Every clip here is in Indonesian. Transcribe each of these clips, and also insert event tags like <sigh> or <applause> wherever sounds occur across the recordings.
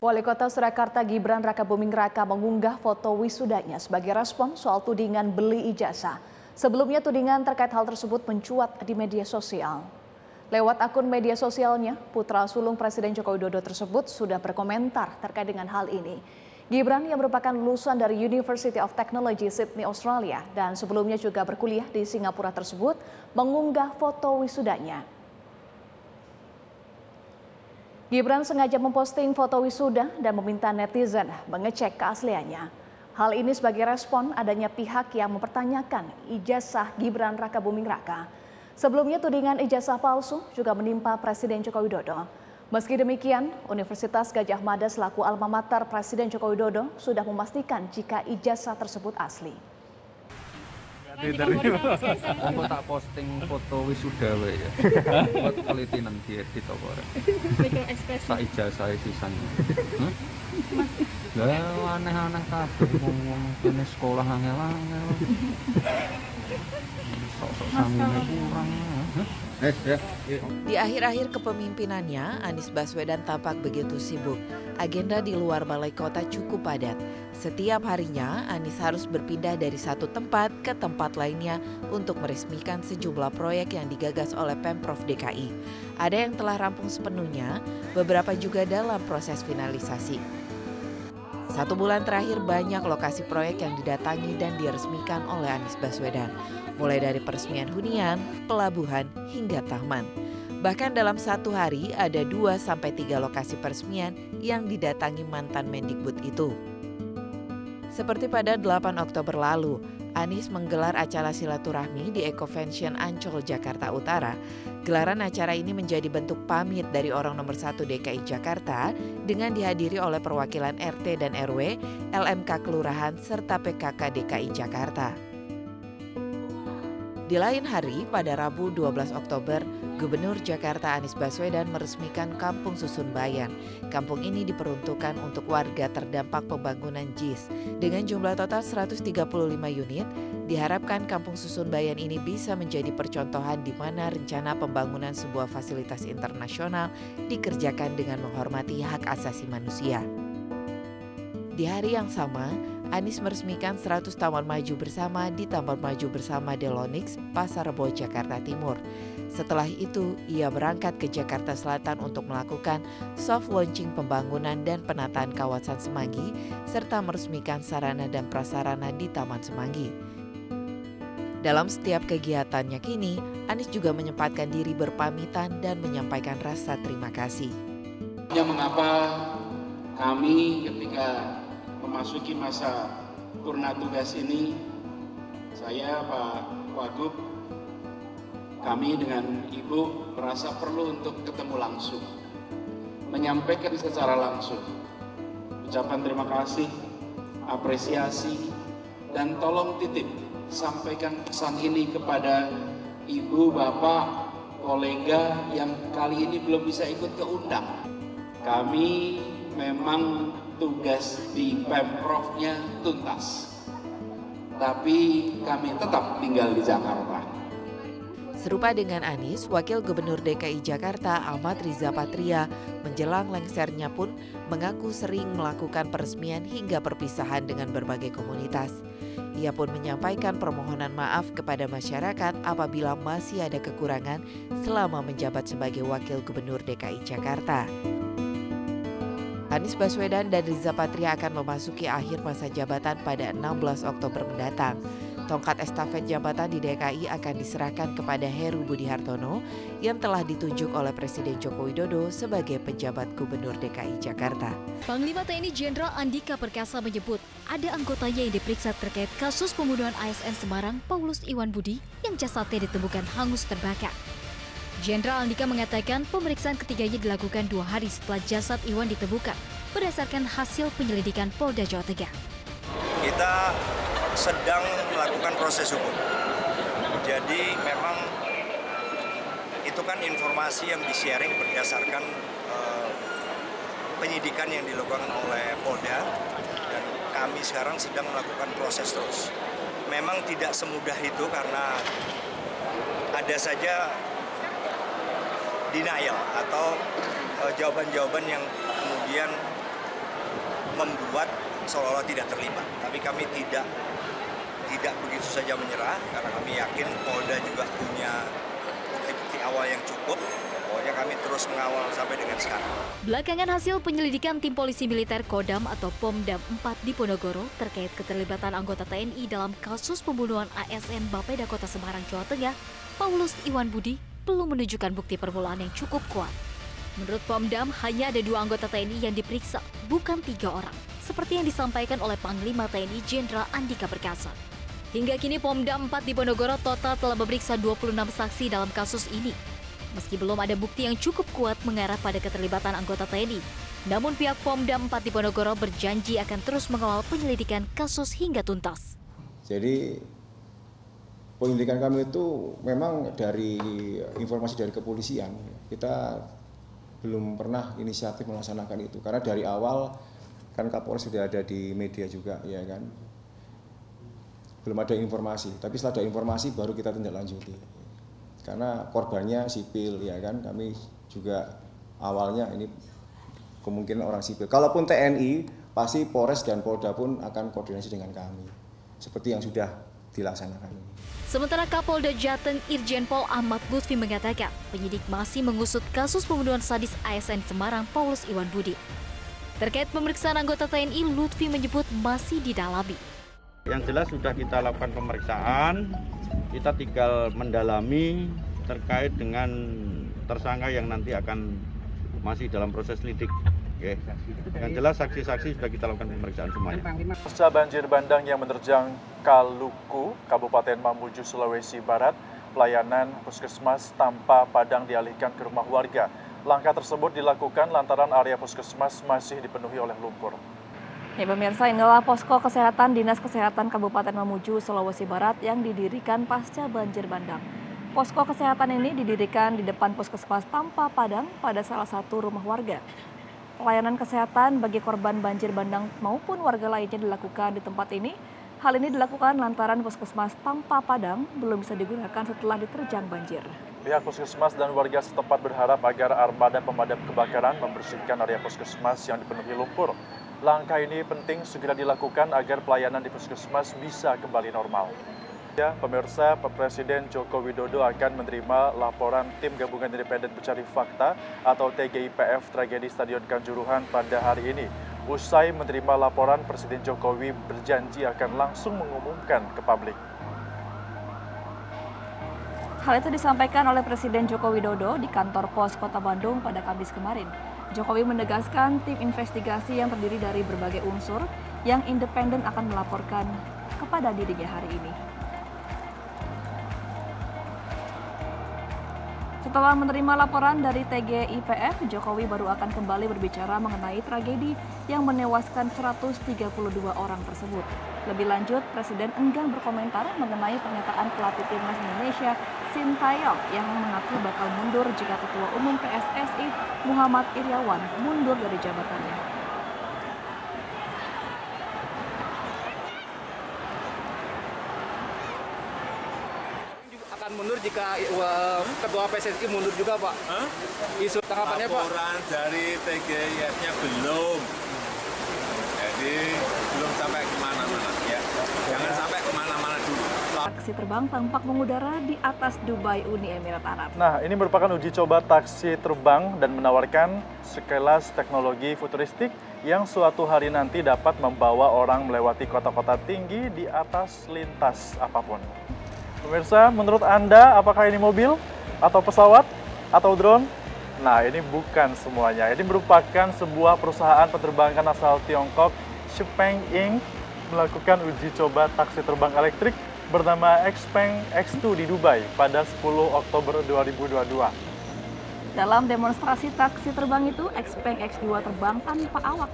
Wali Kota Surakarta Gibran Raka Buming Raka mengunggah foto wisudanya sebagai respon soal tudingan beli ijazah. Sebelumnya tudingan terkait hal tersebut mencuat di media sosial. Lewat akun media sosialnya, putra sulung Presiden Joko Widodo tersebut sudah berkomentar terkait dengan hal ini. Gibran yang merupakan lulusan dari University of Technology Sydney, Australia dan sebelumnya juga berkuliah di Singapura tersebut mengunggah foto wisudanya. Gibran sengaja memposting foto wisuda dan meminta netizen mengecek keasliannya. Hal ini sebagai respon adanya pihak yang mempertanyakan ijazah Gibran Raka Buming Raka. Sebelumnya tudingan ijazah palsu juga menimpa Presiden Joko Widodo. Meski demikian, Universitas Gajah Mada selaku alma mater Presiden Joko Widodo sudah memastikan jika ijazah tersebut asli. Twitter Aku tak posting foto wisuda wae ya. <laughs> Buat teliti nang diedit apa ora. Mikro ekspresi. Tak ijazah sisan. <laughs> Hah? Lah aneh-aneh kabeh ngomong kene sekolah angel-angel. Di akhir-akhir kepemimpinannya, Anies Baswedan tampak begitu sibuk. Agenda di luar balai kota cukup padat. Setiap harinya, Anies harus berpindah dari satu tempat ke tempat lainnya untuk meresmikan sejumlah proyek yang digagas oleh Pemprov DKI. Ada yang telah rampung sepenuhnya, beberapa juga dalam proses finalisasi. Satu bulan terakhir banyak lokasi proyek yang didatangi dan diresmikan oleh Anies Baswedan, mulai dari peresmian hunian, pelabuhan, hingga taman. Bahkan dalam satu hari ada 2 sampai 3 lokasi peresmian yang didatangi mantan Mendikbud itu. Seperti pada 8 Oktober lalu, Anies menggelar acara silaturahmi di Ecovention Ancol, Jakarta Utara. Gelaran acara ini menjadi bentuk pamit dari orang nomor satu DKI Jakarta dengan dihadiri oleh perwakilan RT dan RW, LMK Kelurahan, serta PKK DKI Jakarta. Di lain hari, pada Rabu 12 Oktober, Gubernur Jakarta Anies Baswedan meresmikan Kampung Susun Bayan. Kampung ini diperuntukkan untuk warga terdampak pembangunan JIS. Dengan jumlah total 135 unit, diharapkan Kampung Susun Bayan ini bisa menjadi percontohan di mana rencana pembangunan sebuah fasilitas internasional dikerjakan dengan menghormati hak asasi manusia. Di hari yang sama, Anies meresmikan 100 Taman Maju Bersama di Taman Maju Bersama Delonix, Pasar Rebo, Jakarta Timur. Setelah itu, ia berangkat ke Jakarta Selatan untuk melakukan soft launching pembangunan dan penataan kawasan Semanggi, serta meresmikan sarana dan prasarana di Taman Semanggi. Dalam setiap kegiatannya kini, Anies juga menyempatkan diri berpamitan dan menyampaikan rasa terima kasih. Mengapa kami ketika memasuki masa purna tugas ini, saya Pak Wagub, kami dengan Ibu merasa perlu untuk ketemu langsung, menyampaikan secara langsung ucapan terima kasih, apresiasi, dan tolong titip sampaikan pesan ini kepada Ibu, Bapak, kolega yang kali ini belum bisa ikut keundang. Kami memang tugas di Pemprovnya tuntas. Tapi kami tetap tinggal di Jakarta. Serupa dengan Anies, Wakil Gubernur DKI Jakarta Ahmad Riza Patria menjelang lengsernya pun mengaku sering melakukan peresmian hingga perpisahan dengan berbagai komunitas. Ia pun menyampaikan permohonan maaf kepada masyarakat apabila masih ada kekurangan selama menjabat sebagai Wakil Gubernur DKI Jakarta. Anies Baswedan dan Riza Patria akan memasuki akhir masa jabatan pada 16 Oktober mendatang. Tongkat estafet jabatan di DKI akan diserahkan kepada Heru Budi Hartono yang telah ditunjuk oleh Presiden Joko Widodo sebagai penjabat Gubernur DKI Jakarta. Panglima TNI Jenderal Andika Perkasa menyebut ada anggotanya yang diperiksa terkait kasus pembunuhan ASN Semarang Paulus Iwan Budi yang jasadnya ditemukan hangus terbakar. Jenderal Andika mengatakan pemeriksaan ketiganya dilakukan dua hari setelah jasad Iwan ditemukan berdasarkan hasil penyelidikan Polda Jawa Tengah. Kita sedang melakukan proses hukum. Jadi memang itu kan informasi yang di-sharing berdasarkan uh, penyidikan yang dilakukan oleh Polda dan kami sekarang sedang melakukan proses terus. Memang tidak semudah itu karena ada saja denial atau jawaban-jawaban uh, yang kemudian membuat seolah-olah tidak terlibat. Tapi kami tidak tidak begitu saja menyerah karena kami yakin Polda juga punya bukti-bukti awal yang cukup. Pokoknya kami terus mengawal sampai dengan sekarang. Belakangan hasil penyelidikan tim polisi militer Kodam atau Pomdam 4 di Ponorogo terkait keterlibatan anggota TNI dalam kasus pembunuhan ASN Bapeda Kota Semarang, Jawa Tengah, Paulus Iwan Budi belum menunjukkan bukti permulaan yang cukup kuat. Menurut Pomdam, hanya ada dua anggota TNI yang diperiksa, bukan tiga orang, seperti yang disampaikan oleh Panglima TNI Jenderal Andika Perkasa. Hingga kini Pomdam 4 di Ponorogo total telah memeriksa 26 saksi dalam kasus ini. Meski belum ada bukti yang cukup kuat mengarah pada keterlibatan anggota TNI, namun pihak Pomdam 4 di Ponorogo berjanji akan terus mengawal penyelidikan kasus hingga tuntas. Jadi penyelidikan kami itu memang dari informasi dari kepolisian kita belum pernah inisiatif melaksanakan itu. Karena dari awal kan Kapolres sudah ada di media juga ya kan? Belum ada informasi. Tapi setelah ada informasi baru kita tindak lanjuti karena korbannya sipil ya kan? Kami juga awalnya ini kemungkinan orang sipil. Kalaupun TNI pasti Polres dan Polda pun akan koordinasi dengan kami. Seperti yang sudah dilaksanakan ini. Sementara Kapolda Jateng Irjen Pol Ahmad Lutfi mengatakan penyidik masih mengusut kasus pembunuhan sadis ASN Semarang Paulus Iwan Budi. Terkait pemeriksaan anggota TNI, Lutfi menyebut masih didalami. Yang jelas sudah kita lakukan pemeriksaan, kita tinggal mendalami terkait dengan tersangka yang nanti akan masih dalam proses lidik. Oke. Yang jelas saksi-saksi sudah kita lakukan pemeriksaan semuanya. Pasca banjir bandang yang menerjang Kaluku, Kabupaten Mamuju, Sulawesi Barat, pelayanan puskesmas tanpa padang dialihkan ke rumah warga. Langkah tersebut dilakukan lantaran area puskesmas masih dipenuhi oleh lumpur. Ya pemirsa, inilah posko kesehatan Dinas Kesehatan Kabupaten Mamuju, Sulawesi Barat yang didirikan pasca banjir bandang. Posko kesehatan ini didirikan di depan puskesmas tanpa padang pada salah satu rumah warga. Pelayanan kesehatan bagi korban banjir bandang maupun warga lainnya dilakukan di tempat ini. Hal ini dilakukan lantaran puskesmas tanpa padang belum bisa digunakan setelah diterjang banjir. Pihak puskesmas dan warga setempat berharap agar armada pemadam kebakaran membersihkan area puskesmas yang dipenuhi lumpur. Langkah ini penting segera dilakukan agar pelayanan di puskesmas bisa kembali normal. Ya, pemirsa, Presiden Joko Widodo akan menerima laporan Tim Gabungan Independen Pencari Fakta atau TGIPF tragedi Stadion Kanjuruhan pada hari ini. Usai menerima laporan, Presiden Jokowi berjanji akan langsung mengumumkan ke publik. Hal itu disampaikan oleh Presiden Joko Widodo di kantor pos Kota Bandung pada Kamis kemarin. Jokowi menegaskan tim investigasi yang terdiri dari berbagai unsur yang independen akan melaporkan kepada dirinya hari ini. Setelah menerima laporan dari TGIPF, Jokowi baru akan kembali berbicara mengenai tragedi yang menewaskan 132 orang tersebut. Lebih lanjut, Presiden enggan berkomentar mengenai pernyataan pelatih timnas Indonesia Sintayong yang mengaku bakal mundur jika Ketua Umum PSSI Muhammad Iriawan mundur dari jabatannya. akan mundur jika uh, ketua PSSI mundur juga Pak. Hah? Isu tanggapannya Pak. Laporan dari TGIF-nya belum. Jadi belum sampai ke mana-mana ya. Jangan sampai ke mana-mana dulu. Taksi terbang tampak mengudara di atas Dubai Uni Emirat Arab. Nah, ini merupakan uji coba taksi terbang dan menawarkan sekelas teknologi futuristik yang suatu hari nanti dapat membawa orang melewati kota-kota tinggi di atas lintas apa pun. Pemirsa, menurut Anda apakah ini mobil atau pesawat atau drone? Nah, ini bukan semuanya. Ini merupakan sebuah perusahaan penerbangan asal Tiongkok, Xpeng Inc. melakukan uji coba taksi terbang elektrik bernama Xpeng X2 di Dubai pada 10 Oktober 2022. Dalam demonstrasi taksi terbang itu, Xpeng X2 terbang tanpa awak.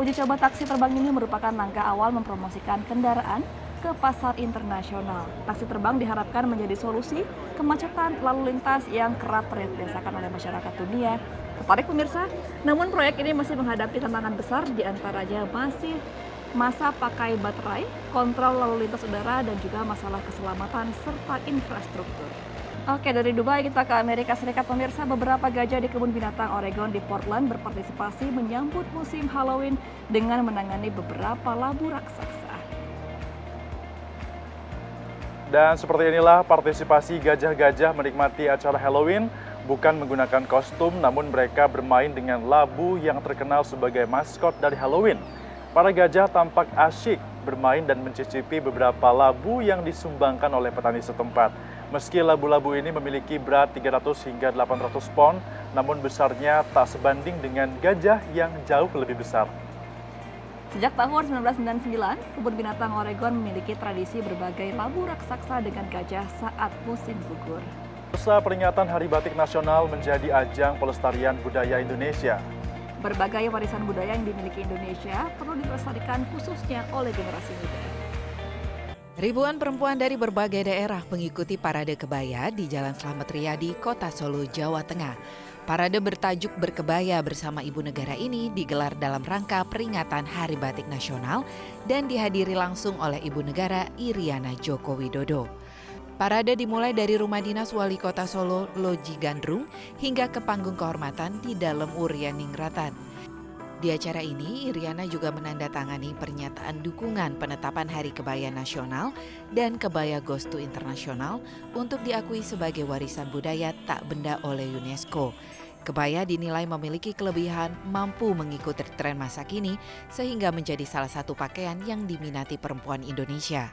Uji coba taksi terbang ini merupakan langkah awal mempromosikan kendaraan ke pasar internasional. Taksi terbang diharapkan menjadi solusi kemacetan lalu lintas yang kerap dirasakan oleh masyarakat dunia. Tertarik pemirsa? Namun proyek ini masih menghadapi tantangan besar di antaranya masih masa pakai baterai, kontrol lalu lintas udara, dan juga masalah keselamatan serta infrastruktur. Oke, dari Dubai kita ke Amerika Serikat. Pemirsa, beberapa gajah di kebun binatang Oregon di Portland berpartisipasi menyambut musim Halloween dengan menangani beberapa labu raksasa. Dan seperti inilah partisipasi gajah-gajah menikmati acara Halloween bukan menggunakan kostum namun mereka bermain dengan labu yang terkenal sebagai maskot dari Halloween. Para gajah tampak asyik bermain dan mencicipi beberapa labu yang disumbangkan oleh petani setempat. Meski labu-labu ini memiliki berat 300 hingga 800 pon, namun besarnya tak sebanding dengan gajah yang jauh lebih besar. Sejak tahun 1999, kebun binatang Oregon memiliki tradisi berbagai labu raksasa dengan gajah saat musim gugur. Usaha peringatan Hari Batik Nasional menjadi ajang pelestarian budaya Indonesia. Berbagai warisan budaya yang dimiliki Indonesia perlu dilestarikan khususnya oleh generasi muda. Ribuan perempuan dari berbagai daerah mengikuti parade kebaya di Jalan Slamet Riyadi, Kota Solo, Jawa Tengah. Parade bertajuk Berkebaya bersama Ibu Negara ini digelar dalam rangka peringatan Hari Batik Nasional dan dihadiri langsung oleh Ibu Negara Iriana Joko Widodo. Parade dimulai dari rumah dinas wali kota Solo, Loji Gandrung, hingga ke panggung kehormatan di dalam Urian Ningratan. Di acara ini, Iriana juga menandatangani pernyataan dukungan penetapan Hari Kebaya Nasional dan Kebaya Gostu Internasional untuk diakui sebagai warisan budaya tak benda oleh UNESCO. Kebaya dinilai memiliki kelebihan mampu mengikuti tren masa kini sehingga menjadi salah satu pakaian yang diminati perempuan Indonesia.